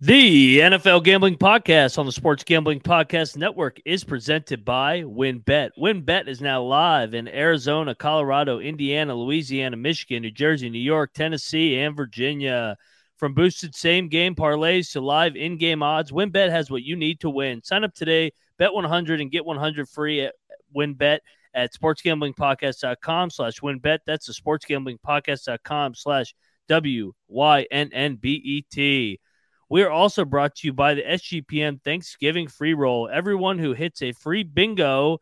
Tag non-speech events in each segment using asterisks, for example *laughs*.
The NFL Gambling Podcast on the Sports Gambling Podcast Network is presented by WynnBET. WynnBET is now live in Arizona, Colorado, Indiana, Louisiana, Michigan, New Jersey, New York, Tennessee, and Virginia. From boosted same game parlays to live in game odds, WynnBET has what you need to win. Sign up today, bet 100 and get 100 free at WynnBET at sportsgamblingpodcast.com slash WynnBET. That's the sportsgamblingpodcast.com slash W Y N N B E T. We are also brought to you by the SGPN Thanksgiving free roll. Everyone who hits a free bingo,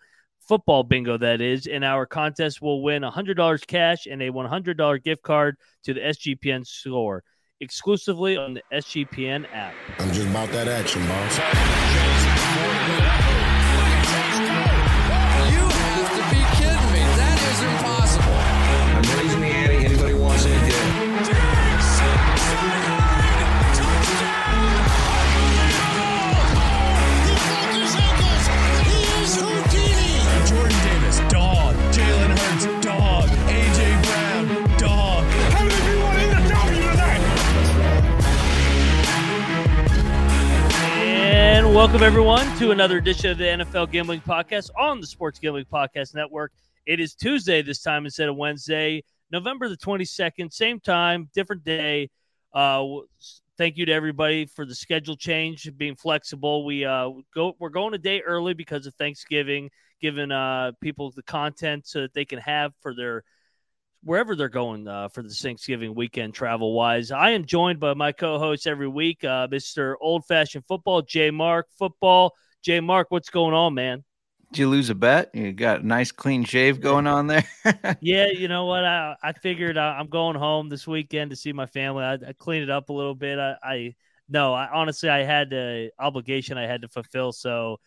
football bingo that is, in our contest will win $100 cash and a $100 gift card to the SGPN store exclusively on the SGPN app. I'm just about that action, boss. Welcome everyone to another edition of the NFL Gambling Podcast on the Sports Gambling Podcast Network. It is Tuesday this time instead of Wednesday, November the 22nd, same time, different day. Uh, thank you to everybody for the schedule change, being flexible. We uh, go we're going a day early because of Thanksgiving, giving uh, people the content so that they can have for their wherever they're going uh, for the Thanksgiving weekend travel wise. I am joined by my co-host every week, uh, Mr. Old Fashioned Football, J Mark Football. J Mark, what's going on, man? Did you lose a bet? You got a nice clean shave going on there. *laughs* Yeah, you know what? I, I figured I, I'm going home this weekend to see my family. I, I cleaned it up a little bit. I, I no, I honestly I had a obligation I had to fulfill. So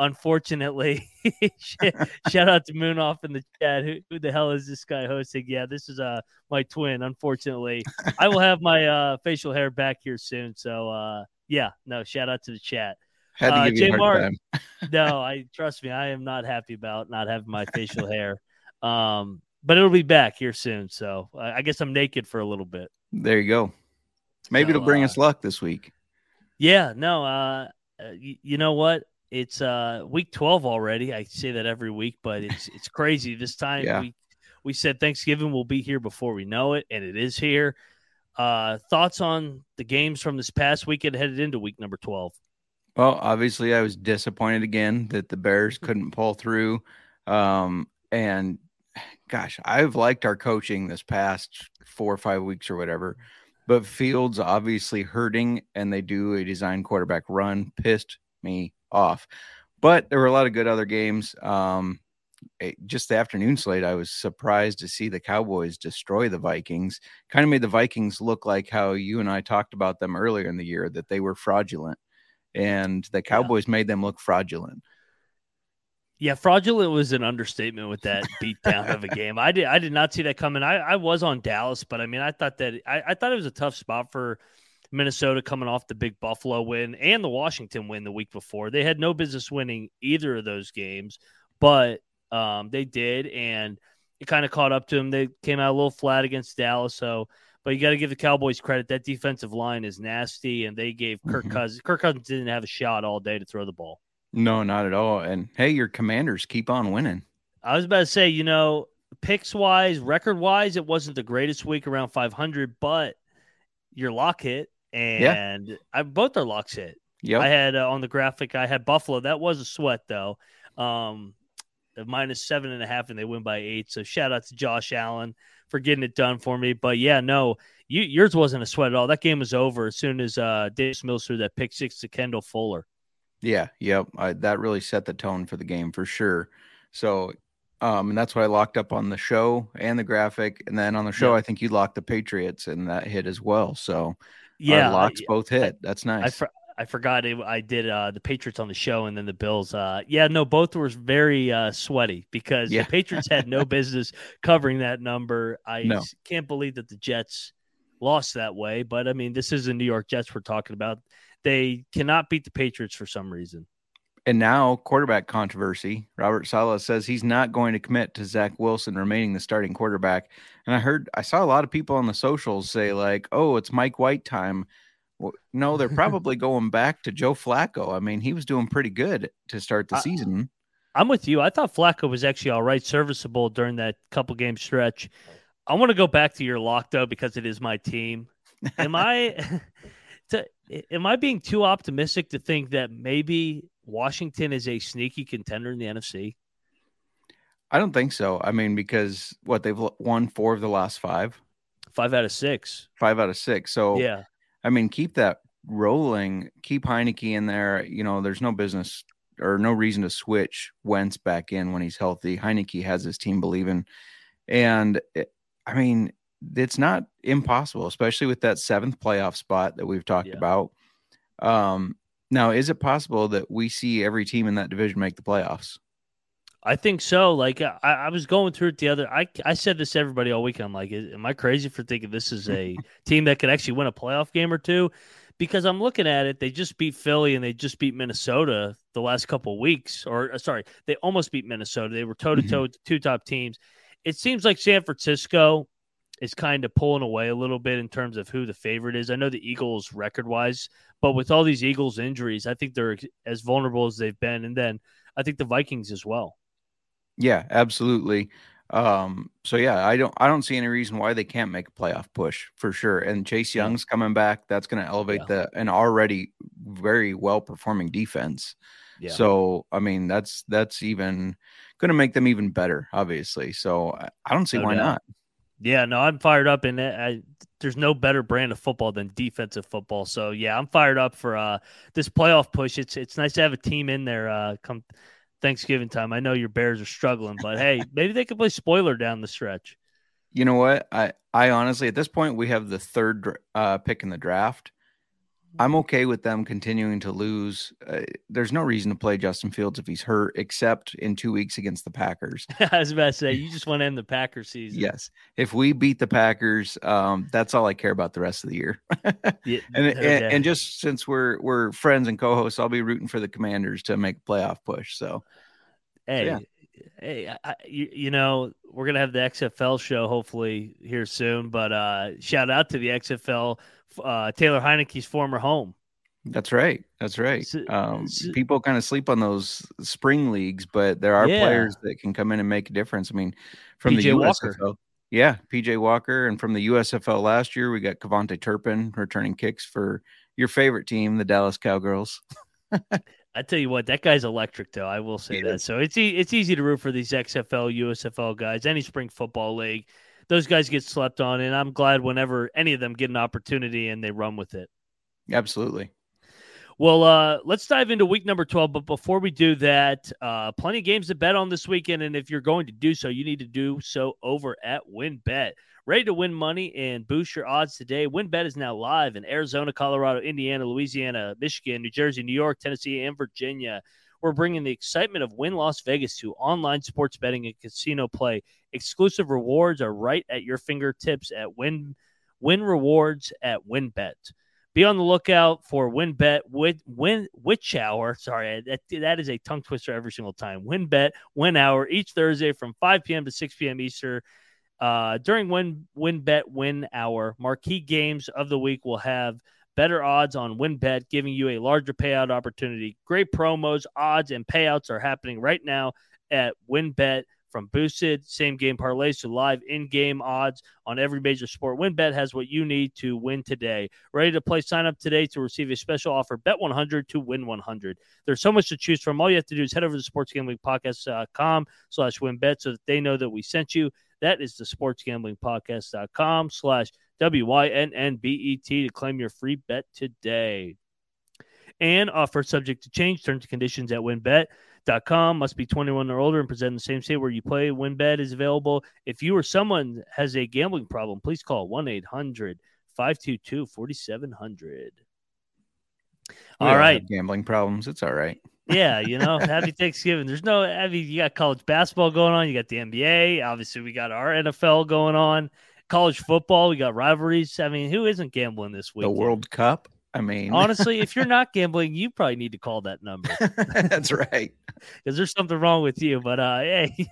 unfortunately, *laughs* shout out to Moon off in the chat. Who, who the hell is this guy hosting? Yeah, this is uh my twin. Unfortunately, I will have my uh facial hair back here soon. So uh yeah, no, shout out to the chat. Had to Uh, give you time. no, I trust me, I am not happy about not having my facial hair. Um, but it'll be back here soon. So I I guess I'm naked for a little bit. There you go. Maybe So, it'll bring uh, us luck this week. Yeah, no, uh, uh you, you know what? It's uh week 12 already. I say that every week, but it's it's crazy. This time Yeah. we we said Thanksgiving will be here before we know it, and it is here. Uh thoughts on the games from this past weekend headed into week number 12. Well, obviously, I was disappointed again that the Bears couldn't pull through. Um, and gosh, I've liked our coaching this past four or five weeks or whatever, but Fields obviously hurting, and they do a design quarterback run pissed me off. But there were a lot of good other games. Um, eh, just the afternoon slate, I was surprised to see the Cowboys destroy the Vikings. Kind of made the Vikings look like how you and I talked about them earlier in the year that they were fraudulent and the Cowboys made them look fraudulent. Yeah, fraudulent was an understatement with that beatdown of a *laughs* game. I did I did not see that coming. I, I was on Dallas, but I mean I thought that I, I thought it was a tough spot for Minnesota coming off the big Buffalo win and the Washington win the week before. They had no business winning either of those games, but um, they did, and it kind of caught up to them. They came out a little flat against Dallas, so but you got to give the Cowboys credit. That defensive line is nasty, and they gave Kirk Mhm. Cousins. Kirk Cousins didn't have a shot all day to throw the ball. No, not at all. And hey, your commanders keep on winning. I was about to say, you know, picks wise, record wise, it wasn't the greatest week around 500, but your lock hit, and I, both our locks hit. Yep. I had uh, on the graphic, I had Buffalo. That was a sweat though. Um, minus seven and a half, and they win by eight. So shout out to Josh Allen for getting it done for me. But yeah, no, you, yours wasn't a sweat at all. That game was over as soon as uh, Davis Mills threw that pick six to Kendall Fuller. Yeah, yep. I, that really set the tone for the game for sure. So, um, and that's why I locked up on the show and the graphic, and then on the show, Yeah. I think you locked the Patriots, and that hit as well. So, Yeah, our locks I- both hit. that's nice. I, for, I forgot it, I did uh, the Patriots on the show and then the Bills. Uh, yeah, no, both were very uh, sweaty because Yeah. the Patriots had no *laughs* business covering that number. I No. can't believe that the Jets lost that way. But I mean, this is the New York Jets we're talking about. They cannot beat the Patriots for some reason. And now, quarterback controversy. Robert Saleh says he's not going to commit to Zach Wilson remaining the starting quarterback. And I heard, I saw a lot of people on the socials say, like, oh, it's Mike White time. Well, no, they're *laughs* probably going back to Joe Flacco. I mean, he was doing pretty good to start the I- season. I'm with you. I thought Flacco was actually all right, serviceable during that couple game stretch. I want to go back to your lock though because it is my team. Am I *laughs* *laughs* am I being too optimistic to think that maybe Washington is a sneaky contender in the NFC? I don't think so. I mean, because what they've won four of the last five, Five out of six. five out of six. So Yeah. I mean, keep that rolling. Keep Heinicke in there. You know, there's no business or no reason to switch Wentz back in when he's healthy. Heinicke has his team believing, and it, I mean, it's not impossible, especially with that seventh playoff spot that we've talked Yeah. about. Um, now, is it possible that we see every team in that division make the playoffs? I think so. Like I, I was going through it the other. I I said this to everybody all weekend. I'm like, am I crazy for thinking this is a *laughs* team that could actually win a playoff game or two? Because I'm looking at it, they just beat Philly and they just beat Minnesota the last couple weeks. Or uh, sorry, they almost beat Minnesota. They were toe to toe two top teams. It seems like San Francisco is kind of pulling away a little bit in terms of who the favorite is. I know the Eagles record wise, but with all these Eagles injuries, I think they're as vulnerable as they've been. And then I think the Vikings as well. Yeah, absolutely. Um, so yeah, I don't I don't see any reason why they can't make a playoff push for sure. And Chase Yeah. Young's coming back. That's going to elevate Yeah. the an already very well performing defense. Yeah. So I mean, that's that's even going to make them even better, obviously. So I, I don't see No why doubt. not. Yeah, no, I'm fired up, and I, I, there's no better brand of football than defensive football. So yeah, I'm fired up for uh, this playoff push. It's it's nice to have a team in there uh, come Thanksgiving time. I know your Bears are struggling, but hey, *laughs* maybe they could play spoiler down the stretch. You know what? I I honestly at this point we have the third uh, pick in the draft. I'm okay with them continuing to lose. Uh, there's no reason to play Justin Fields if he's hurt, except in two weeks against the Packers. *laughs* I was about to say *laughs* you just want to end the Packer season. Yes, if we beat the Packers, um, that's all I care about the rest of the year. *laughs* Yeah, and, and and just since we're we're friends and co-hosts, I'll be rooting for the Commanders to make a playoff push. So Hey, yeah. hey, I- you, you know, we're gonna have the XFL show hopefully here soon. But uh, shout out to the XFL, uh, Taylor Heinicke's former home. that's right, that's right. Um, people kind of sleep on those spring leagues, but there are Yeah. players that can come in and make a difference. I mean, from PJ the Walker. USFL, yeah, PJ Walker, and from the USFL last year, we got KaVontae Turpin returning kicks for your favorite team, the Dallas Cowgirls. *laughs* I tell you what, that guy's electric, though. I will say that. So it's e- it's easy to root for these XFL, USFL guys, any spring football league. Those guys get slept on, and I'm glad whenever any of them get an opportunity and they run with it. Absolutely. Well, uh, let's dive into week number 12. But before we do that, uh, plenty of games to bet on this weekend. And if you're going to do so, you need to do so over at WynnBET. Ready to win money and boost your odds today? WynnBET is now live in Arizona, Colorado, Indiana, Louisiana, Michigan, New Jersey, New York, Tennessee, and Virginia. We're bringing the excitement of Wynn Las Vegas to online sports betting and casino play. Exclusive rewards are right at your fingertips at Win Win Rewards at WynnBET. Be on the lookout for WynnBET with Win Witch Hour. Sorry, that that is a tongue twister every single time. WynnBET Win Hour each Thursday from 5 p.m. to 6 p.m. Eastern. Uh, during Win WynnBET Win Hour, marquee games of the week will have better odds on WynnBET, giving you a larger payout opportunity. Great promos, odds, and payouts are happening right now at WynnBET. From boosted same game parlays to live in game odds on every major sport, WynnBET has what you need to win today. Ready to play? Sign up today to receive a special offer. Bet 100 to win 100. There's so much to choose from. All you have to do is head over to sportsgamblingpodcast.com slash wynnbet so that they know that we sent you. That is the sportsgamblingpodcast.com slash W-Y-N-N-B-E-T to claim your free bet today. And offer subject to change. Terms and conditions at wynnbet.com. Must be 21 or older and present in the same state where you play. WynnBET is available. If you or someone has a gambling problem, please call 1 800 522 4700. We All all right. gambling problems. It's all right. *laughs* Yeah, you know, *laughs* happy Thanksgiving. There's no, I mean, you got college basketball going on. You got the NBA. Obviously, we got our NFL going on. College football. We got rivalries. I mean, who isn't gambling this week? The World Cup. I mean, Honestly, if you're not *laughs* gambling, you probably need to call that number *laughs* that's right. because there's something wrong with you. But uh, *laughs* hey,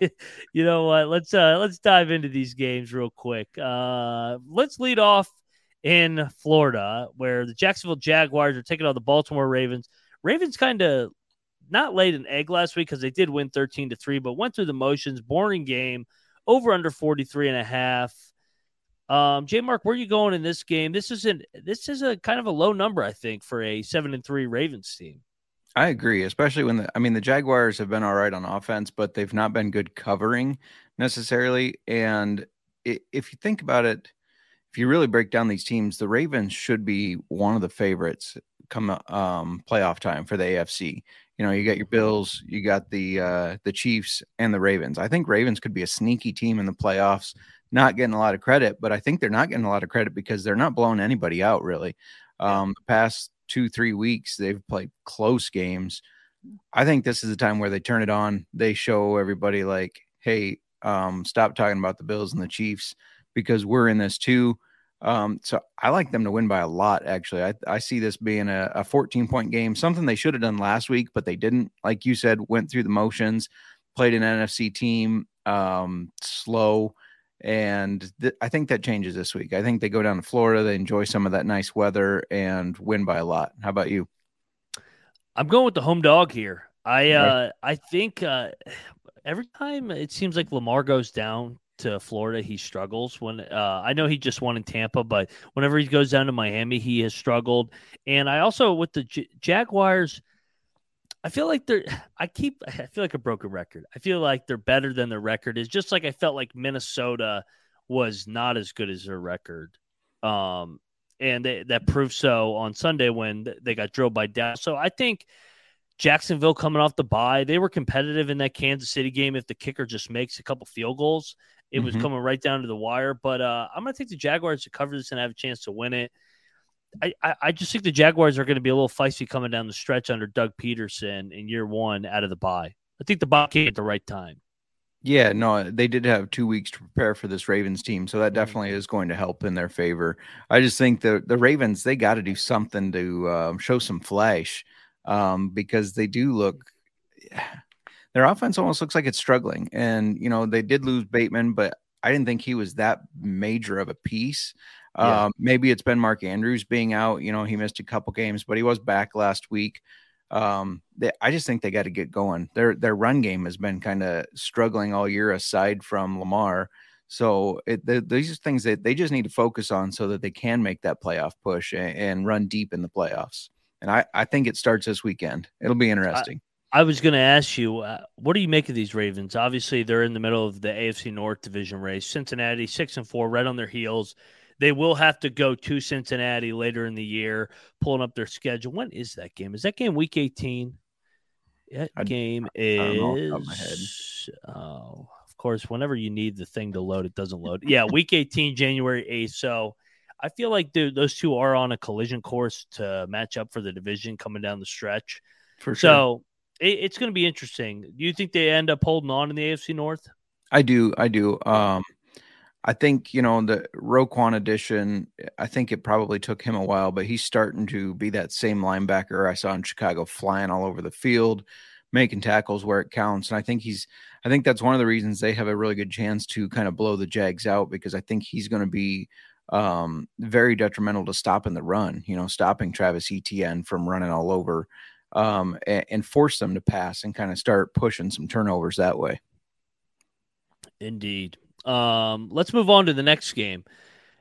you know what? Let's uh, let's dive into these games real quick. Uh, let's lead off in Florida, where the Jacksonville Jaguars are taking on the Baltimore Ravens. Ravens kind of not laid an egg last week because they did win 13 to 3, but went through the motions. Boring game, over under 43 and a half. Um, J Mark, where are you going in this game? This isn't this is a kind of a low number, I think, for a seven and three Ravens team. I agree, especially when the I mean the Jaguars have been all right on offense, but they've not been good covering necessarily. And if you think about it, if you really break down these teams, the Ravens should be one of the favorites come um, playoff time for the AFC. You know, you got your Bills, you got the uh, the Chiefs, and the Ravens. I think Ravens could be a sneaky team in the playoffs not getting a lot of credit, but I think they're not getting a lot of credit because they're not blowing anybody out really. Um, the past two, three weeks, they've played close games. I think this is the time where they turn it on. They show everybody like, hey, um, stop talking about the Bills and the Chiefs because we're in this too. Um, so I like them to win by a lot. Actually, I, I see this being a, a 14 point game, something they should have done last week, but they didn't. Like you said, went through the motions, played an NFC team, um, slow and th- I think that changes this week. I think they go down to Florida, they enjoy some of that nice weather, and win by a lot. How about you? I'm going with the home dog here. I uh, I think uh, *sighs* every time it seems like Lamar goes down to Florida, he struggles. When uh, I know he just won in Tampa, but whenever he goes down to Miami, he has struggled. And I also with the J- Jaguars, I feel like they're. *sighs* I keep. *sighs* I feel like a broken record. I feel like they're better than their record is. Just like I felt like Minnesota was not as good as their record, um, and they, that proved so on Sunday when they got drilled by Dallas. So I think Jacksonville coming off the bye, they were competitive in that Kansas City game. If the kicker just makes a couple field goals, it mm-hmm. was coming right down to the wire. But uh, I'm going to take the Jaguars to cover this and have a chance to win it. I, I just think the Jaguars are going to be a little feisty coming down the stretch under Doug Pederson in year one out of the bye. I think the bye came at the right time. Yeah, no, they did have two weeks to prepare for this Ravens team, so that definitely is going to help in their favor. I just think the the Ravens they got to do something to um, show some flash um, because they do look. *sighs* Their offense almost looks like it's struggling, and you know they did lose Bateman, but I didn't think he was that major of a piece. Yeah. Um, maybe it's been Mark Andrews being out. You know, he missed a couple games, but he was back last week. Um, they, I just think they got to get going. Their their run game has been kind of struggling all year, aside from Lamar. So it, the, these are things that they just need to focus on so that they can make that playoff push and, and run deep in the playoffs. And I, I think it starts this weekend. It'll be interesting. I, I was going to ask you, uh, what do you make of these Ravens? Obviously, they're in the middle of the AFC North division race. Cincinnati six and four, right on their heels. They will have to go to Cincinnati later in the year, pulling up their schedule. When is that game? Is that game week 18? That I, game is. Oh, of course, whenever you need the thing to load, it doesn't load. Yeah, week 18, January 8th. So I feel like those two are on a collision course to match up for the division coming down the stretch. For sure. So it, it's going to be interesting. Do you think they end up holding on in the AFC North? I do. I do. Um, I think, you know, the Roquan addition, I think it probably took him a while, but he's starting to be that same linebacker I saw in Chicago flying all over the field, making tackles where it counts. And I think he's, I think that's one of the reasons they have a really good chance to kind of blow the Jags out because I think he's going to be um, very detrimental to stopping the run, you know, stopping Travis Etienne from running all over um, and, and force them to pass and kind of start pushing some turnovers that way. Indeed. Um, let's move on to the next game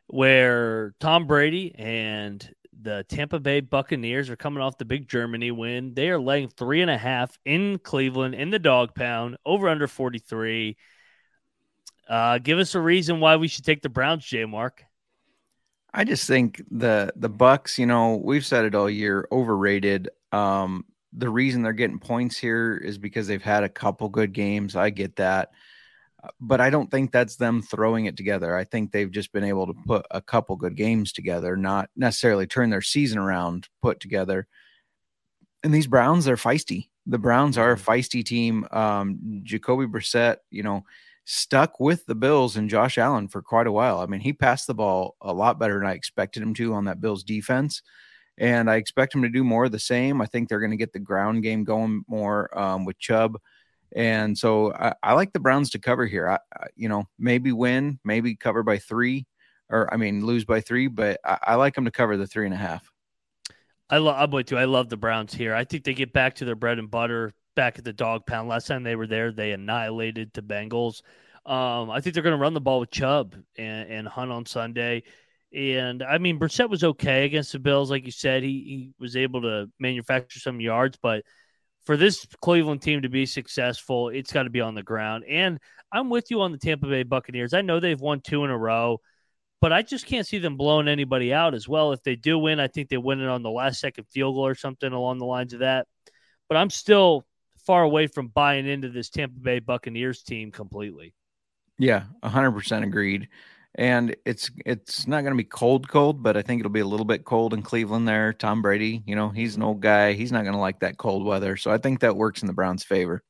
where Tom Brady and the Tampa Bay Buccaneers are coming off the big Germany win. They are laying three and a half in Cleveland in the dog pound, over under 43. Uh, give us a reason why we should take the Browns, J Mark. I just think the the Bucs, you know, we've said it all year, overrated. Um, the reason they're getting points here is because they've had a couple good games. I get that but I don't think that's them throwing it together. I think they've just been able to put a couple good games together, not necessarily turn their season around, put together. And these Browns, they're feisty. The Browns are a mm-hmm. feisty team. Um, Jacoby Brissett, you know, stuck with the Bills and Josh Allen for quite a while. I mean, he passed the ball a lot better than I expected him to on that Bills defense. And I expect him to do more of the same. I think they're going to get the ground game going more um, with Chubb. And so I, I, like the Browns to cover here. I, I, you know, maybe win, maybe cover by three. or I mean lose by three, but I, I like them to cover the three and a half. I love. I'm with you. I love the Browns here. I think they get back to their bread and butter back at the dog pound. Last time they were there, they annihilated the Bengals. Um, I think they're going to run the ball with Chubb and, and Hunt on Sunday. And I mean, Brissett was okay against the Bills, like you said. He he was able to manufacture some yards, but for this Cleveland team to be successful, it's got to be on the ground. And I'm with you on the Tampa Bay Buccaneers. I know they've won two in a row, but I just can't see them blowing anybody out as well. If they do win, I think they win it on the last second field goal or something along the lines of that. But I'm still far away from buying into this Tampa Bay Buccaneers team completely. Yeah, 100% agreed. And it's it's not going to be cold cold, but I think it'll be a little bit cold in Cleveland there. Tom Brady, you know, he's an old guy. He's not going to like that cold weather. So I think that works in the Browns' favor.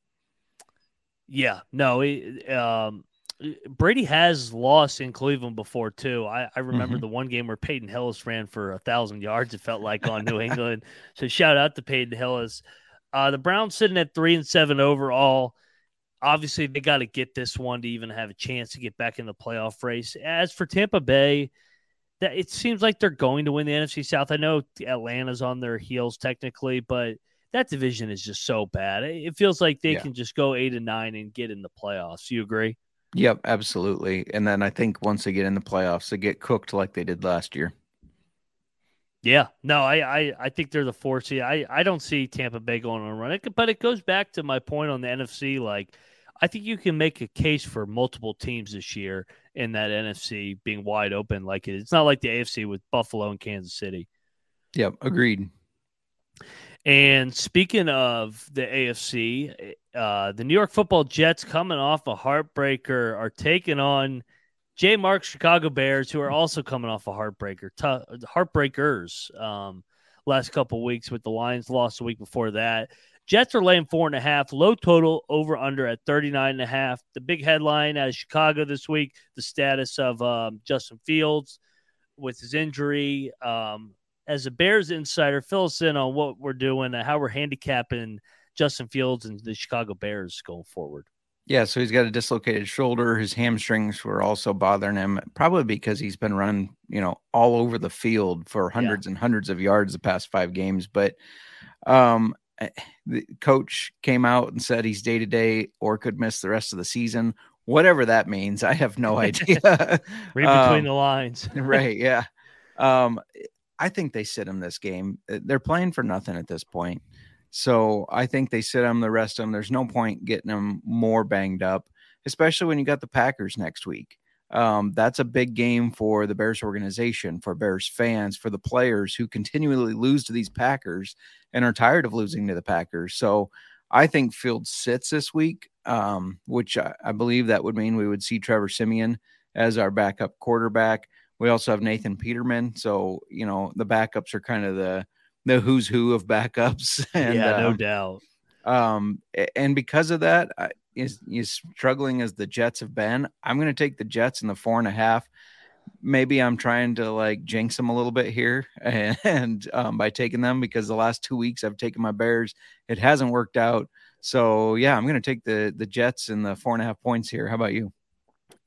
Yeah, no, he, um, Brady has lost in Cleveland before too. I, I remember Mhm. the one game where Peyton Hillis ran for a thousand yards. It felt like on New England. So shout out to Peyton Hillis. Uh, the Browns sitting at three and seven overall. Obviously, they got to get this one to even have a chance to get back in the playoff race. As for Tampa Bay, that it seems like they're going to win the NFC South. I know Atlanta's on their heels technically, but that division is just so bad. It feels like they Yeah. can just go eight and nine and get in the playoffs. You agree? Yep, absolutely. And then I think once they get in the playoffs, they get cooked like they did last year. Yeah, no, I, I, I think they're the four seed. I, I don't see Tampa Bay going on a run. It, but it goes back to my point on the NFC. Like, I think you can make a case for multiple teams this year in that NFC being wide open. Like, it. it's not like the AFC with Buffalo and Kansas City. Yep, agreed. And speaking of the AFC, uh, the New York Football Jets coming off a heartbreaker are taking on J. Mark Chicago Bears, who are also coming off a heartbreaker, t- heartbreakers. Um, last couple weeks with the Lions lost the week before that. Jets are laying four and a half, low total over under at 39 and a half. The big headline out of Chicago this week, the status of um, Justin Fields with his injury. Um, as a Bears insider, fill us in on what we're doing how we're handicapping Justin Fields and the Chicago Bears going forward. Yeah, so he's got a dislocated shoulder. His hamstrings were also bothering him, probably because he's been running, you know, all over the field for hundreds and hundreds of yards the past five games. But um, eh, the coach came out and said he's day to day or could miss the rest of the season. Whatever that means, I have no *laughs* idea. *laughs* Read between Um, the lines. *laughs* right? Yeah. Um, I think they sit him this game. Uh, They're playing for nothing at this point. So I think they sit him the rest of them. There's no point getting them more banged up, especially when you got the Packers next week. Um, that's a big game for the Bears organization, for Bears fans, for the players who continually lose to these Packers and are tired of losing to the Packers. So I think Field sits this week, um, which I, I believe that would mean we would see Trevor Siemian as our backup quarterback. We also have Nathan Peterman. So, you know, the backups are kind of the the who's who of backups. *laughs* And yeah, no um, doubt. um, and because of that, I- is is struggling as the Jets have been. I'm going to take the Jets in the four and a half. Maybe I'm trying to like jinx them a little bit here, and, *laughs* and um, by taking them because the last two weeks I've taken my Bears, it hasn't worked out. So yeah, I'm going to take the the Jets in the four and a half points here. How about you?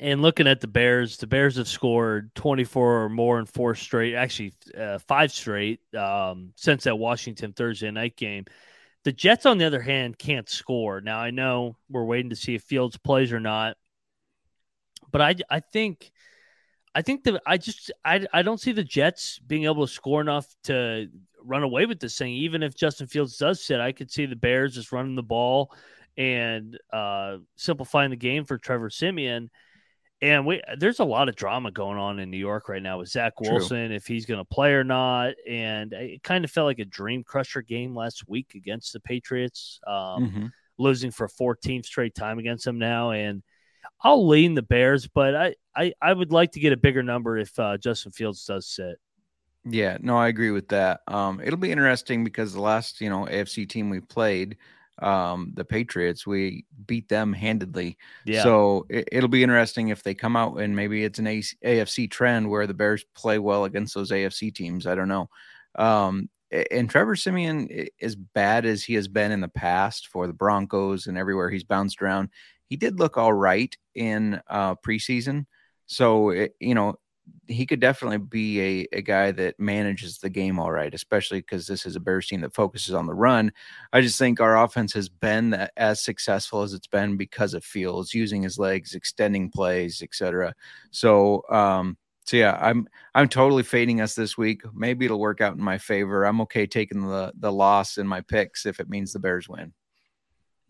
And looking at the Bears, the Bears have scored 24 or more in four straight, actually uh, five straight um, since that Washington Thursday night game. The Jets, on the other hand, can't score. Now I know we're waiting to see if Fields plays or not, but I I think I think that I just I I don't see the Jets being able to score enough to run away with this thing. Even if Justin Fields does sit, I could see the Bears just running the ball and uh, simplifying the game for Trevor Siemian. And we, there's a lot of drama going on in New York right now with Zach True. Wilson, if he's going to play or not. And it kind of felt like a dream crusher game last week against the Patriots, um, Mhm. losing for 14th straight time against them now. And I'll lean the Bears, but I, I, I would like to get a bigger number if uh, Justin Fields does sit. Yeah, no, I agree with that. Um, it'll be interesting because the last, you know, AFC team we played, um, the Patriots, we beat them handedly. Yeah. So it, it'll be interesting if they come out and maybe it's an AFC trend where the Bears play well against those AFC teams. I don't know. Um, and Trevor Siemian, as bad as he has been in the past for the Broncos and everywhere he's bounced around, he did look all right in uh, preseason. So it, you know, he could definitely be a, a guy that manages the game all right, especially because this is a Bears team that focuses on the run. I just think our offense has been as successful as it's been because of Fields using his legs, extending plays, etc. So, um, so yeah, I'm I'm totally fading us this week. Maybe it'll work out in my favor. I'm okay taking the the loss in my picks if it means the Bears win.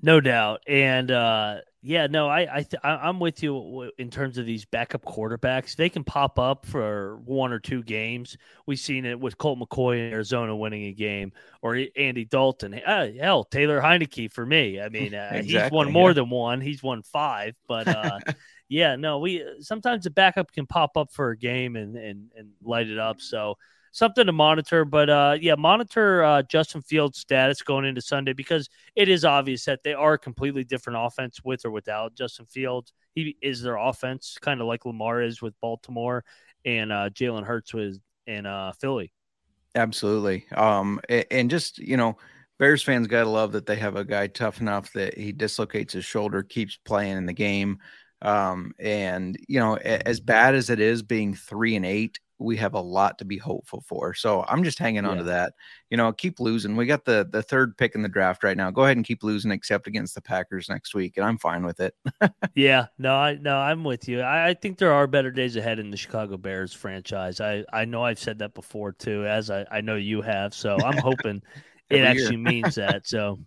No doubt, and uh, yeah, no, I, I, th- I'm with you in terms of these backup quarterbacks. They can pop up for one or two games. We've seen it with Colt McCoy in Arizona winning a game, or Andy Dalton. Uh, hell, Taylor Heinicke for me. I mean, uh, exactly, he's won more yeah. than one. He's won five, but uh, *laughs* yeah, no, we sometimes the backup can pop up for a game and and and light it up. So something to monitor. But uh, yeah, monitor uh, Justin Fields' status going into Sunday because it is obvious that they are a completely different offense with or without Justin Fields. He is their offense, kind of like Lamar is with Baltimore and uh, Jalen Hurts with in uh, Philly. Absolutely. Um, and just you know. Bears fans got to love that they have a guy tough enough that he dislocates his shoulder, keeps playing in the game. Um, and you know, as bad as it is being three and eight, we have a lot to be hopeful for. So I'm just hanging yeah. on to that. You know, keep losing. We got the the third pick in the draft right now. Go ahead and keep losing, except against the Packers next week, and I'm fine with it. *laughs* yeah, no, I no, I'm with you. I, I, think there are better days ahead in the Chicago Bears franchise. I I know I've said that before too, as I I know you have. So I'm hoping *laughs* it actually means that. So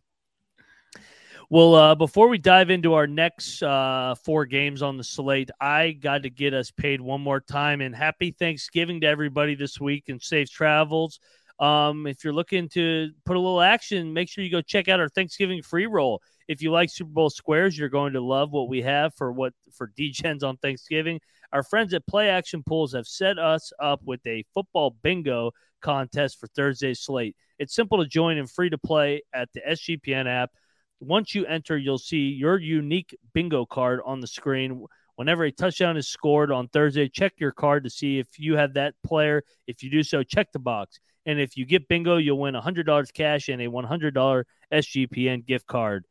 well, uh, before we dive into our next uh, four games on the slate, I got to get us paid one more time. And happy Thanksgiving to everybody this week and safe travels. Um, if you're looking to put a little action, make sure you go check out our Thanksgiving free roll. If you like Super Bowl squares, you're going to love what we have for what for DGens on Thanksgiving. Our friends at Play Action Pools have set us up with a football bingo contest for Thursday's slate. It's simple to join and free to play at the SGPN app. Once you enter, you'll see your unique bingo card on the screen. Whenever a touchdown is scored on Thursday, check your card to see if you have that player. If you do so, check the box. And if you get bingo, you'll win $100 cash and a $100 SGPN gift card.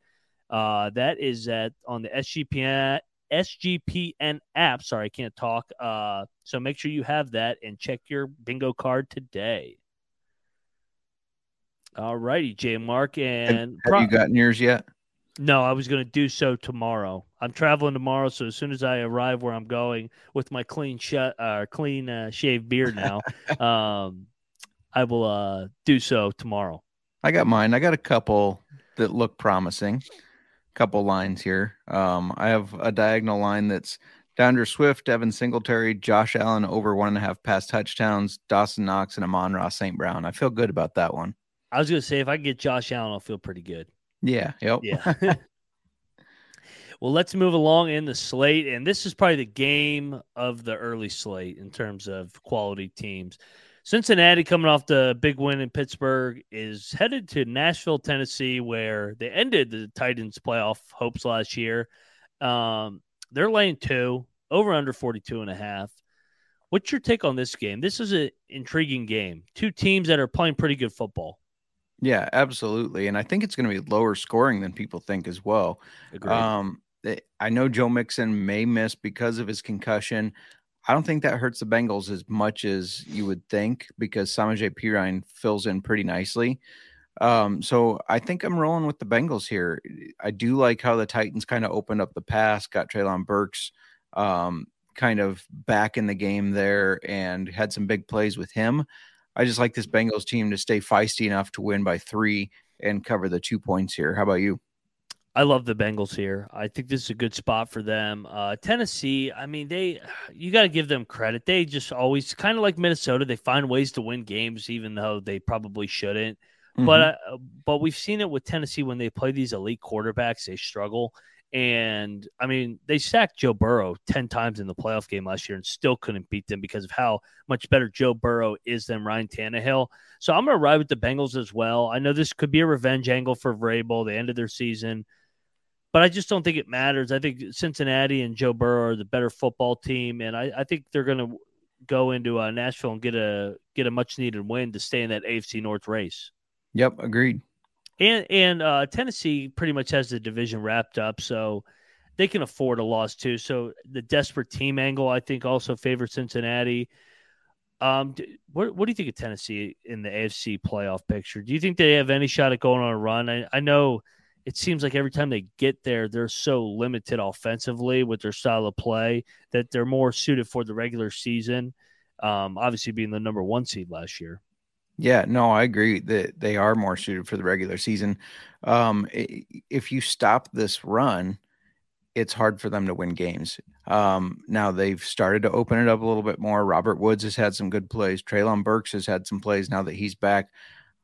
Uh, that is at on the SGPN SGPN app. Sorry, I can't talk. Uh, so make sure you have that and check your bingo card today. All righty, J Mark. And have, have pro- you gotten yours yet? No, I was going to do so tomorrow. I'm traveling tomorrow, so as soon as I arrive where I'm going with my clean shut, uh, clean uh, shaved beard now, *laughs* um, I will uh, do so tomorrow. I got mine. I got a couple that look promising. Couple lines here. Um, I have a diagonal line that's D'Andre Swift, Devin Singletary, Josh Allen over one and a half pass touchdowns, Dawson Knox, and Amon-Ra St. Brown. I feel good about that one. I was going to say if I get Josh Allen, I'll feel pretty good. Yeah. Yep. Yeah. *laughs* well, let's move along in the slate, and this is probably the game of the early slate in terms of quality teams. Cincinnati, coming off the big win in Pittsburgh, is headed to Nashville, Tennessee, where they ended the Titans' playoff hopes last year. Um, they're laying two, over under 42 and a half. What's your take on this game? This is an intriguing game. Two teams that are playing pretty good football. Yeah, absolutely. And I think it's going to be lower scoring than people think as well. Agreed. Um, eh, I know Joe Mixon may miss because of his concussion. I don't think that hurts the Bengals as much as you would think because Samaje Perine fills in pretty nicely. Um, so I think I'm rolling with the Bengals here. I do like how the Titans kind of opened up the pass, got Treylon Burks um, kind of back in the game there and had some big plays with him. I just like this Bengals team to stay feisty enough to win by three and cover the two points here. How about you? I love the Bengals here. I think this is a good spot for them. Uh, Tennessee, I mean, they you got to give them credit. They just always kind of like Minnesota. They find ways to win games, even though they probably shouldn't. Mm-hmm. But uh, but we've seen it with Tennessee when they play these elite quarterbacks, they struggle. And I mean, they sacked Joe Burrow 10 times in the playoff game last year and still couldn't beat them because of how much better Joe Burrow is than Ryan Tannehill. So I'm going to ride with the Bengals as well. I know this could be a revenge angle for Vrabel, the end of their season, but I just don't think it matters. I think Cincinnati and Joe Burrow are the better football team, and I, I think they're going to go into uh, Nashville and get a get a much needed win to stay in that AFC North race. Yep, agreed and and uh, Tennessee pretty much has the division wrapped up, so they can afford a loss too. So the desperate team angle, I think, also favors Cincinnati. Um, what what do you think of Tennessee in the AFC playoff picture? Do you think they have any shot at going on a run? I, I know it seems like every time they get there, they're so limited offensively with their style of play that they're more suited for the regular season. Um, obviously being the number one seed last year. Yeah, no, I agree that they are more suited for the regular season. Um, if you stop this run, it's hard for them to win games. Um, now they've started to open it up a little bit more. Robert Woods has had some good plays. Treylon Burks has had some plays now that he's back.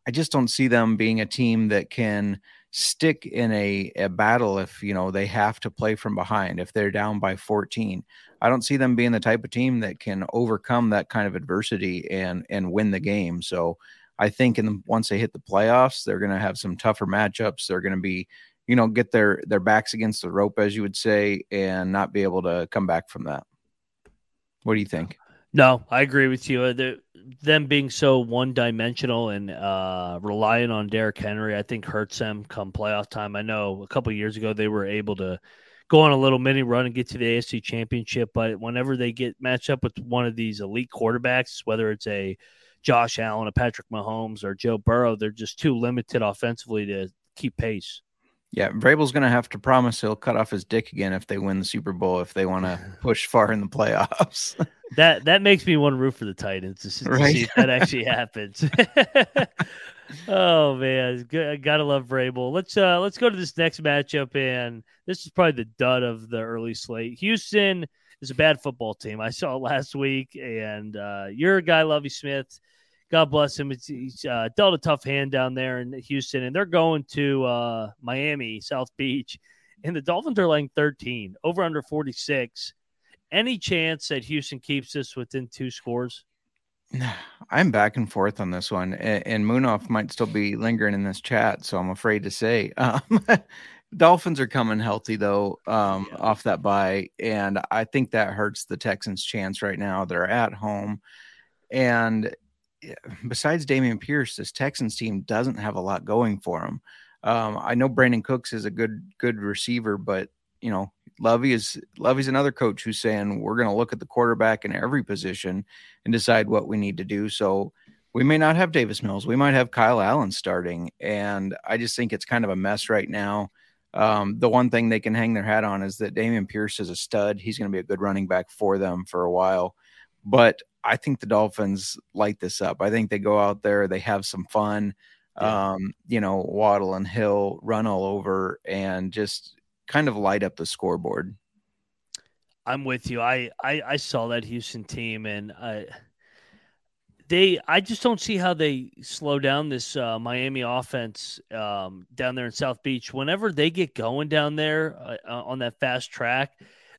I just don't see them being a team that can stick in a, a battle if you know they have to play from behind if they're down by 14 i don't see them being the type of team that can overcome that kind of adversity and and win the game. So i think in the, once they hit the playoffs they're going to have some tougher matchups. They're going to be you know get their their backs against the rope as you would say and not be able to come back from that. What do you think No, I agree with you. Uh, the- them being so one dimensional and uh, relying on Derrick Henry, I think hurts them come playoff time. I know a couple years ago they were able to go on a little mini run and get to the AFC Championship, but whenever they get matched up with one of these elite quarterbacks, whether it's a Josh Allen, a Patrick Mahomes, or Joe Burrow, they're just too limited offensively to keep pace. yeah vrabel's going to have to promise he'll cut off his dick again if they win the super bowl if they want to *laughs* push far in the playoffs *laughs* That that makes me want to root for the Titans to, see- to Right. see if that actually happens. *laughs* oh man. I gotta love Vrabel. Let's uh let's go to this next matchup, and this is probably the dud of the early slate. Houston is a bad football team. I saw it last week, and uh, your guy Lovie Smith. God bless him. It's, he's uh, dealt a tough hand down there in Houston, and they're going to uh, Miami, South Beach, and the Dolphins are laying 13 over under 46 any chance that Houston keeps this within two scores? I'm back and forth on this one, and, and Moonoff might still be lingering in this chat, so I'm afraid to say. *laughs* Um, Dolphins are coming healthy though, um, Yeah. off that bye, and I think that hurts the Texans' chance right now. They're at home, and besides Dameon Pierce, this Texans team doesn't have a lot going for them. Um, I know Brandin Cooks is a good good receiver, but you know Lovie is Lovie's another coach who's saying we're going to look at the quarterback in every position and decide what we need to do. So we may not have Davis Mills. We might have Kyle Allen starting. And I just think it's kind of a mess right now. Um, the one thing they can hang their hat on is that Dameon Pierce is a stud. He's going to be a good running back for them for a while. But I think the Dolphins light this up. I think they go out there, they have some fun. Yeah. Um, you know, Waddle and Hill run all over and just kind of light up the scoreboard. I'm with you. I, I I saw that Houston team, and I they I just don't see how they slow down this uh, Miami offense um, down there in South Beach. Whenever they get going down there uh, uh, on that fast track,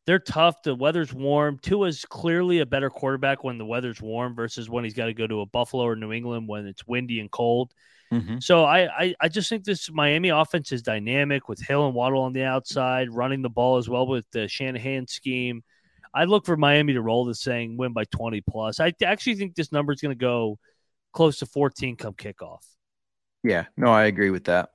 they're tough. The weather's warm. Tua's clearly a better quarterback when the weather's warm versus when he's got to go to a Buffalo or New England when it's windy and cold. Mm-hmm. So I, I I just think this Miami offense is dynamic with Hill and Waddle on the outside, running the ball as well with the Shanahan scheme. I look for Miami to roll this thing, win by 20 plus. I actually think this number is going to go close to 14 come kickoff. Yeah, no, I agree with that.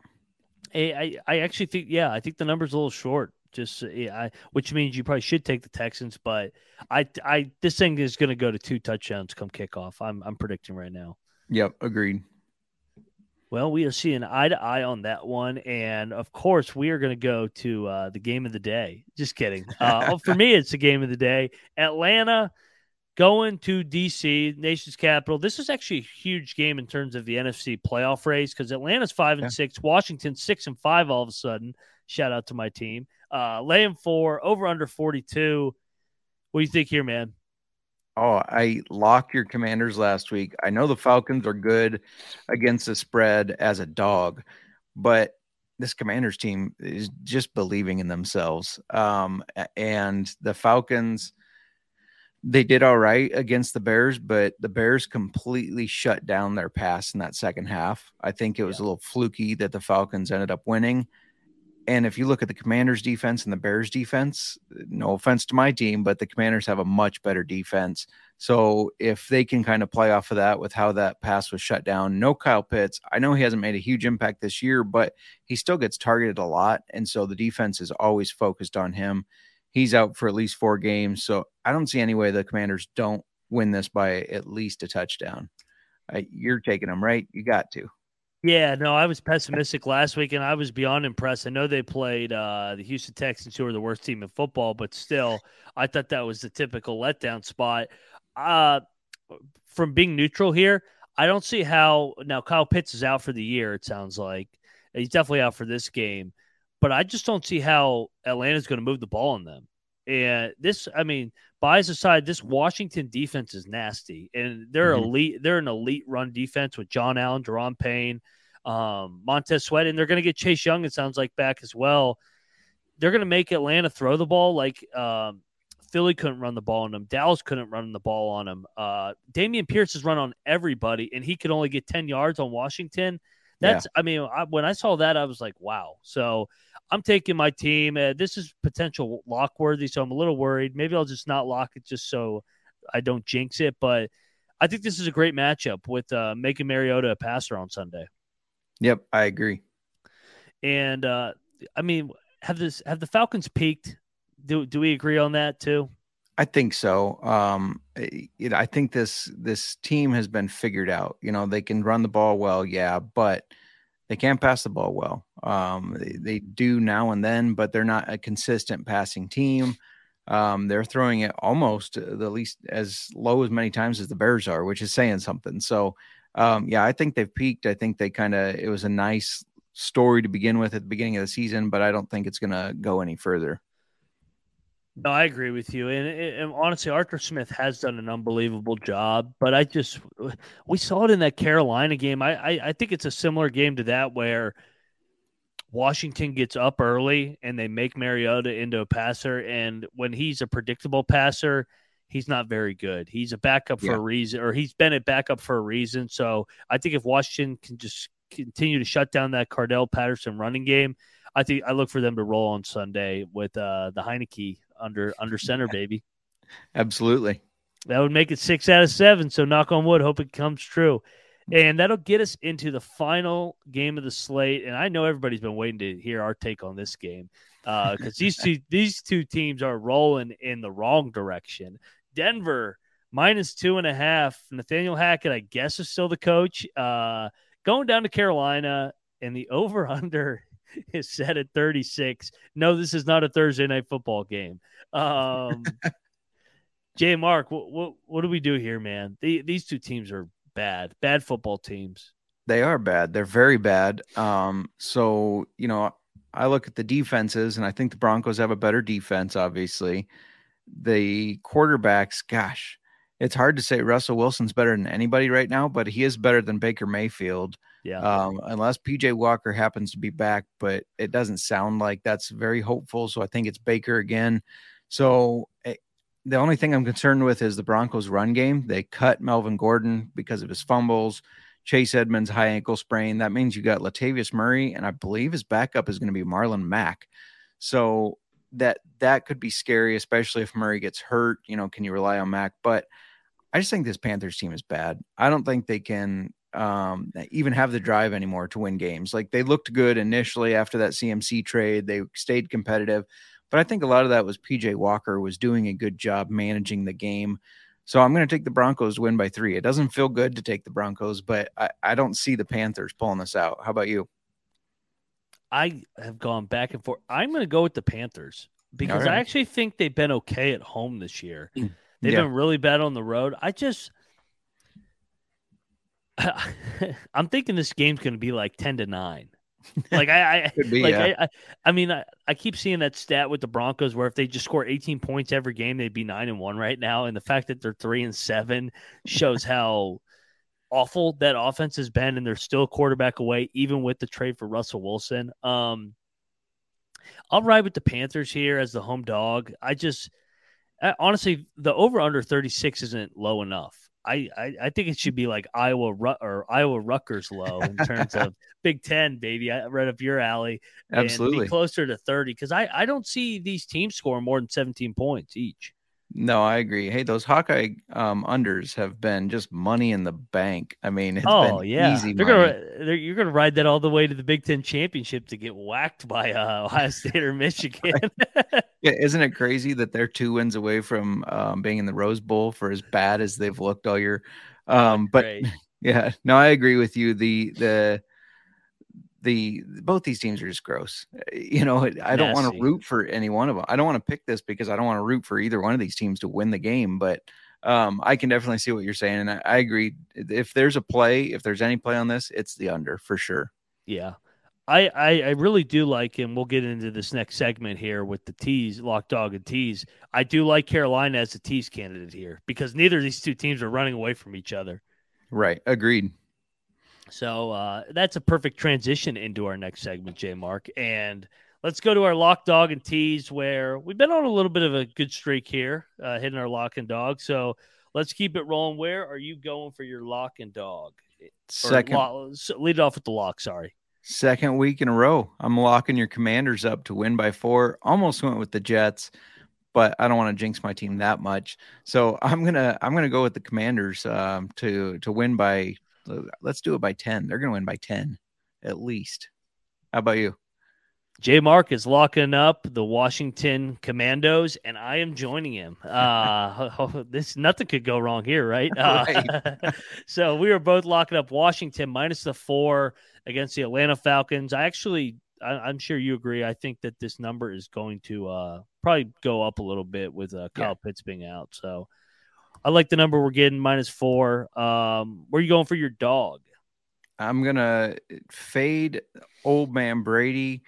I, I, I actually think, yeah, I think the number's a little short. Just uh, yeah, I, which means you probably should take the Texans, but I, I, this thing is going to go to two touchdowns come kickoff. I'm, I'm predicting right now. Yep, agreed. Well, we are seeing eye to eye on that one, and of course, we are going to go to uh, the game of the day. Just kidding. *laughs* Uh, oh, for me, it's the game of the day. Atlanta going to DC, nation's capital. This is actually a huge game in terms of the NFC playoff race because Atlanta's five and Yeah. six, Washington six and five. All of a sudden, shout out to my team. Uh, laying four over under forty two. What do you think here, man? Oh, I locked your commanders last week. I know the Falcons are good against the spread as a dog, but this commanders team is just believing in themselves. Um, and the Falcons, they did all right against the Bears, but the Bears completely shut down their pass in that second half. I think it was a little fluky that the Falcons ended up winning. And if you look at the Commanders defense and the Bears defense, no offense to my team, but the Commanders have a much better defense. So if they can kind of play off of that with how that pass was shut down, no Kyle Pitts. I know he hasn't made a huge impact this year, but he still gets targeted a lot. And so the defense is always focused on him. He's out for at least four games. So I don't see any way the Commanders don't win this by at least a touchdown. Uh, you're taking them, right? You got to. Yeah, no, I was pessimistic last week, and I was beyond impressed. I know they played uh, the Houston Texans, who are the worst team in football, but still, I thought that was the typical letdown spot. Uh, from being neutral here, I don't see how now Kyle Pitts is out for the year. It sounds like he's definitely out for this game, but I just don't see how Atlanta's going to move the ball on them. And this, I mean, bias aside, this Washington defense is nasty, and they're Mhm. elite. They're an elite run defense with John Allen, Daron Payne, um, Montez Sweat, and they're going to get Chase Young. It sounds like back as well. They're going to make Atlanta throw the ball like um, Philly couldn't run the ball on them. Dallas couldn't run the ball on them. Uh, Dameon Pierce has run on everybody, and he could only get ten yards on Washington. That's, I mean, I, when I saw that, I was like, wow. So I'm taking my team. Uh, this is potential lock worthy, so I'm a little worried. Maybe I'll just not lock it just so I don't jinx it. But I think this is a great matchup with uh, making Mariota a passer on Sunday. Yep, I agree. And uh, I mean, have this have the Falcons peaked? Do do we agree on that too? I think so. Um, eh, you know, I think this this team has been figured out. You know, they can run the ball well, yeah, but they can't pass the ball well. Um, they, they do now and then, but they're not a consistent passing team. Um, they're throwing it almost the least as low as many times as the Bears are, which is saying something. So, um, yeah, I think they've peaked. I think they kind of it was a nice story to begin with at the beginning of the season, but I don't think it's going to go any further. No, I agree with you. And, and honestly, Arthur Smith has done an unbelievable job. But I just we saw it in that Carolina game. I, I I think it's a similar game to that where Washington gets up early and they make Mariota into a passer. And when he's a predictable passer, he's not very good. He's a backup for Yeah. a reason, or he's been a backup for a reason. So I think if Washington can just continue to shut down that Cordarrelle Patterson running game, I think I look for them to roll on Sunday with uh, the Heinicke under under center, baby. Absolutely. That would make it six out of seven. So knock on wood, hope it comes true. And that'll get us into the final game of the slate. And I know everybody's been waiting to hear our take on this game because these two *laughs* these two teams are rolling in the wrong direction. Denver minus two and a half. Nathaniel Hackett, I guess, is still the coach. Uh, going down to Carolina, and the over *laughs* under *laughs* is set at 36. No, this is not a Thursday night football game. Um, *laughs* Jay Mark, what, what what do we do here, man? The, these two teams are bad, bad football teams. They are bad. They're very bad. Um, so you know, I look at the defenses, and I think the Broncos have a better defense. Obviously, the quarterbacks. Gosh, it's hard to say Russell Wilson's better than anybody right now, but he is better than Baker Mayfield. Yeah, Um, unless PJ Walker happens to be back, but it doesn't sound like that's very hopeful. So I think it's Baker again. So eh, the only thing I'm concerned with is the Broncos run game. They cut Melvin Gordon because of his fumbles. Chase Edmonds high ankle sprain. That means you got Latavius Murray, and I believe his backup is going to be Marlon Mack. So that that could be scary, especially if Murray gets hurt. You know, can you rely on Mack? But I just think this Panthers team is bad. I don't think they can um, even have the drive anymore to win games. Like they looked good initially after that CMC trade, they stayed competitive, but I think a lot of that was PJ Walker was doing a good job managing the game. So I'm going to take the Broncos to win by three. It doesn't feel good to take the Broncos, but I, I don't see the Panthers pulling this out. How about you? I have gone back and forth. I'm going to go with the Panthers because I actually think they've been okay at home this year. *clears throat* They've Yeah. been really bad on the road. I just, *laughs* I'm thinking this game's going to be like ten to nine. Like I, I be, like yeah. I, I, I mean, I, I keep seeing that stat with the Broncos where if they just score 18 points every game, they'd be nine and one right now. And the fact that they're three and seven shows how awful that offense has been, and they're still a quarterback away, even with the trade for Russell Wilson. Um, I'll ride with the Panthers here as the home dog. I just honestly, the over under 36 isn't low enough. I, I, I think it should be like Iowa Ru- or Iowa Rutgers low in terms of *laughs* Big Ten, baby. I right up your alley. and Absolutely. be closer to 30 because I, I don't see these teams scoring more than 17 points each. No, I agree. Hey, those Hawkeye um, unders have been just money in the bank. I mean, it's oh been yeah, easy they're money. gonna they're, you're gonna ride that all the way to the Big Ten championship to get whacked by uh, Ohio *laughs* State or Michigan. Yeah, isn't it crazy that they're two wins away from um, being in the Rose Bowl for as bad as they've looked all year? Um, but Great. *laughs* yeah, no, I agree with you. The the the both these teams are just gross. Uh, You know, I don't want to root for any one of them. I don't want to pick this because I don't want to root for either one of these teams to win the game. But um, I can definitely see what you're saying, and I, I agree. If there's a play, if there's any play on this, it's the under for sure. Yeah. I, I, I really do like him. We'll get into this next segment here with the tease, lock dog and tease. I do like Carolina as a tease candidate here because neither of these two teams are running away from each other. Right, agreed. So uh, that's a perfect transition into our next segment, J Mark. And let's go to our lock dog and tease where we've been on a little bit of a good streak here, uh, hitting our lock and dog. So let's keep it rolling. Where are you going for your lock and dog? Second lead it off with the lock. Sorry. Second week in a row. I'm locking your commanders up to win by four. Almost went with the Jets, but I don't want to jinx my team that much. So I'm gonna I'm gonna go with the commanders um, to to win by let's do it by 10. They're gonna win by 10 at least. How about you? J Mark is locking up the Washington Commandos, and I am joining him. Uh, *laughs* this nothing could go wrong here, right? Uh, *laughs* so we are both locking up Washington minus the four against the Atlanta Falcons. I actually, I, I'm sure you agree. I think that this number is going to uh, probably go up a little bit with uh, Kyle Pitts being out. So I like the number we're getting minus four. Um, where are you going for your dog? I'm gonna fade old man Brady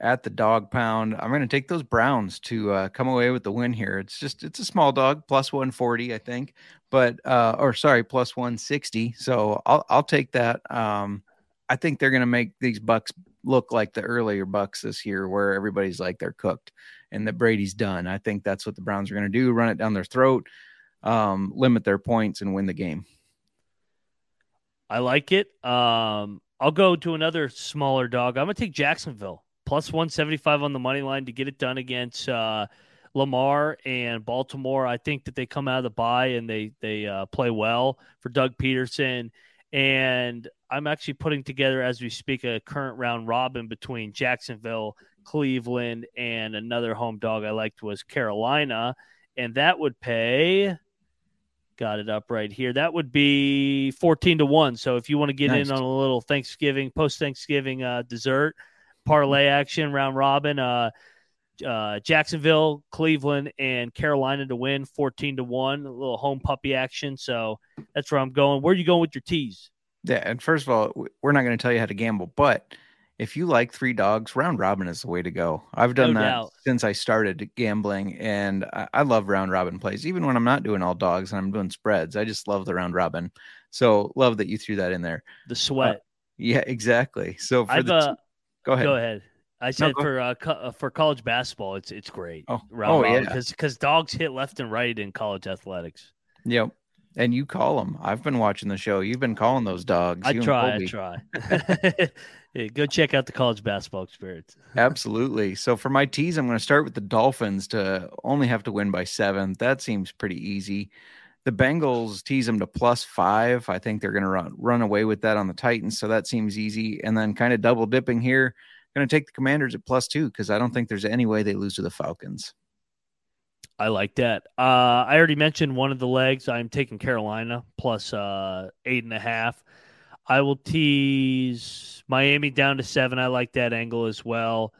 at the dog pound. I'm gonna take those Browns to uh, come away with the win here. It's just it's a small dog, plus 140, I think, but uh, or sorry, plus 160. So I'll I'll take that. Um, I think they're gonna make these Bucs look like the earlier Bucs this year, where everybody's like they're cooked and that Brady's done. I think that's what the Browns are gonna do: run it down their throat, um, limit their points, and win the game. I like it. Um, I'll go to another smaller dog. I'm gonna take Jacksonville plus 175 on the money line to get it done against uh, Lamar and Baltimore. I think that they come out of the bye and they they uh, play well for Doug Pederson. And I'm actually putting together as we speak a current round robin between Jacksonville, Cleveland, and another home dog I liked was Carolina, and that would pay got it up right here. That would be 14 to 1. So if you want to get Nice. in on a little Thanksgiving, post Thanksgiving uh, dessert, parlay action, round robin, uh, uh, Jacksonville, Cleveland, and Carolina to win 14 to 1, a little home puppy action. So that's where I'm going. Where are you going with your teas? Yeah, and first of all, we're not going to tell you how to gamble, but if you like three dogs, round robin is the way to go. I've done No that doubt. since I started gambling, and I, I love round robin plays, even when I'm not doing all dogs and I'm doing spreads. I just love the round robin. So love that you threw that in there. The sweat. Yeah, exactly. So for I've the uh, go ahead. go ahead. I said go- for uh, co- uh, for college basketball, it's it's great. Oh, round oh, yeah. because because dogs hit left and right in college athletics. Yep. And you call them. I've been watching the show. You've been calling those dogs. I you try, I try. *laughs* *laughs* *laughs* Yeah, go check out the college basketball experience. Absolutely. So for my teas, I'm going to start with the Dolphins to only have to win by seven. That seems pretty easy. The Bengals tease them to plus five. I think they're going to run run away with that on the Titans. So that seems easy. And then kind of double dipping here, going to take the Commanders at plus two because I don't think there's any way they lose to the Falcons. I like that. Uh, I already mentioned one of the legs. I'm taking Carolina plus uh, eight and a half. I will tease Miami down to seven. I like that angle as well.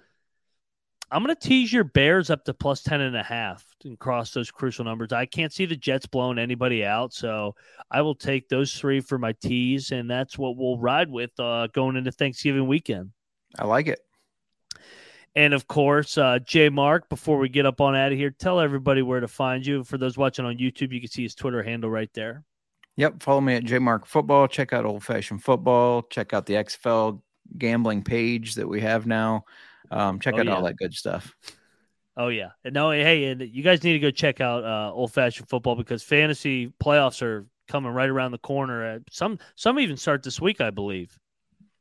I'm going to tease your Bears up to plus 10 and a half and cross those crucial numbers. I can't see the Jets blowing anybody out. So I will take those three for my tease. And that's what we'll ride with uh, going into Thanksgiving weekend. I like it. And of course, uh, J Mark, before we get up on out of here, tell everybody where to find you. For those watching on YouTube, you can see his Twitter handle right there. Yep. Follow me at JMark Football. Check out Old Fashioned Football. Check out the XFL gambling page that we have now. Um, check Oh, out all that good stuff. Oh yeah, no, hey, and you guys need to go check out uh, old fashioned football because fantasy playoffs are coming right around the corner. Uh, some some even start this week, I believe.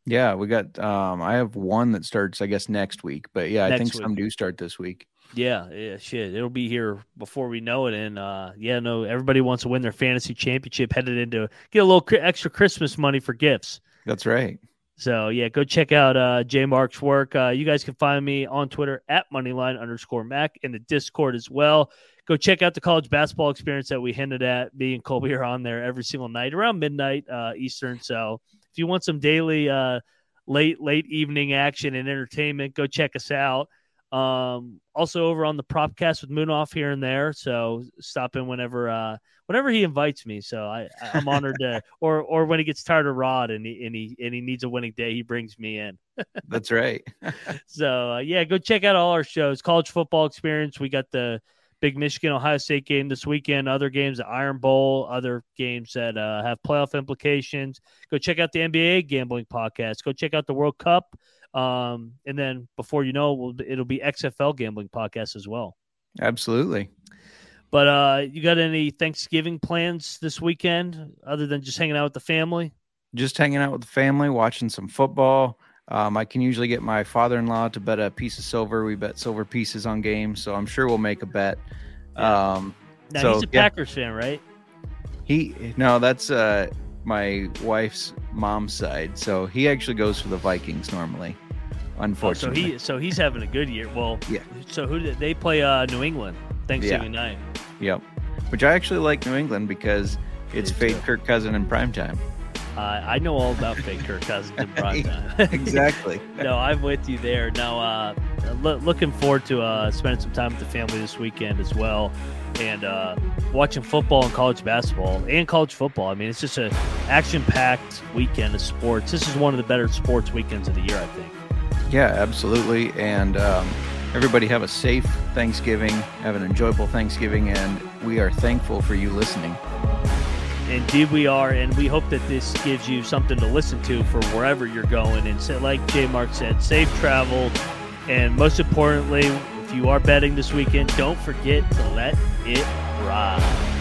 Yeah, we got um I have one that starts I guess next week, but yeah, I Next think some do start this week. Yeah, yeah, shit. It'll be here before we know it. And uh, yeah, no, everybody wants to win their fantasy championship, headed into get a little extra Christmas money for gifts. That's right. So yeah, go check out uh, J Mark's work. Uh, you guys can find me on Twitter at Moneyline underscore Mac in the Discord as well. Go check out the college basketball experience that we hinted at. Me and Colby are on there every single night around midnight uh, Eastern. So if you want some daily uh, late late evening action and entertainment, go check us out. Um, also over on the Propcast with Moonoff here and there. So stop in whenever uh, whenever he invites me. So I I'm honored to, *laughs* or or when he gets tired of Rod and he and he and he needs a winning day, he brings me in. *laughs* That's right. *laughs* So uh, yeah, go check out all our shows. College football experience. We got the big Michigan Ohio State game this weekend. Other games, the Iron Bowl. Other games that uh, have playoff implications. Go check out the NBA gambling podcast. Go check out the World Cup. Um, and then before you know, it, will it'll be XFL gambling podcast as well. Absolutely. But uh, you got any Thanksgiving plans this weekend other than just hanging out with the family? Just hanging out with the family, watching some football. Um, I can usually get my father-in-law to bet a piece of silver. We bet silver pieces on games, so I'm sure we'll make a bet. Um, Now so he's a yeah, Packers fan, right? he no, that's uh, my wife's mom's side. So he actually goes for the Vikings normally. Oh, so Unfortunately, he so he's having a good year. Well, Yeah. So who did they play? Uh, New England Thanksgiving night. yep. Which I actually like New England because it's Me fade. Kirk Cousin in prime time. Uh, I know all about fake Kirk Cousins in *laughs* prime time. *laughs* exactly. *laughs* no, I'm with you there. Now, uh, lo- looking forward to uh, spending some time with the family this weekend as well, and uh, watching football and college basketball and college football. I mean, it's just a action-packed weekend of sports. This is one of the better sports weekends of the year, I think. Yeah, absolutely. And um, everybody have a safe Thanksgiving, have an enjoyable Thanksgiving, and we are thankful for you listening. Indeed, we are, and we hope that this gives you something to listen to for wherever you're going. And so, like J Mark said, safe travel, and most importantly, if you are betting this weekend, don't forget to let it ride.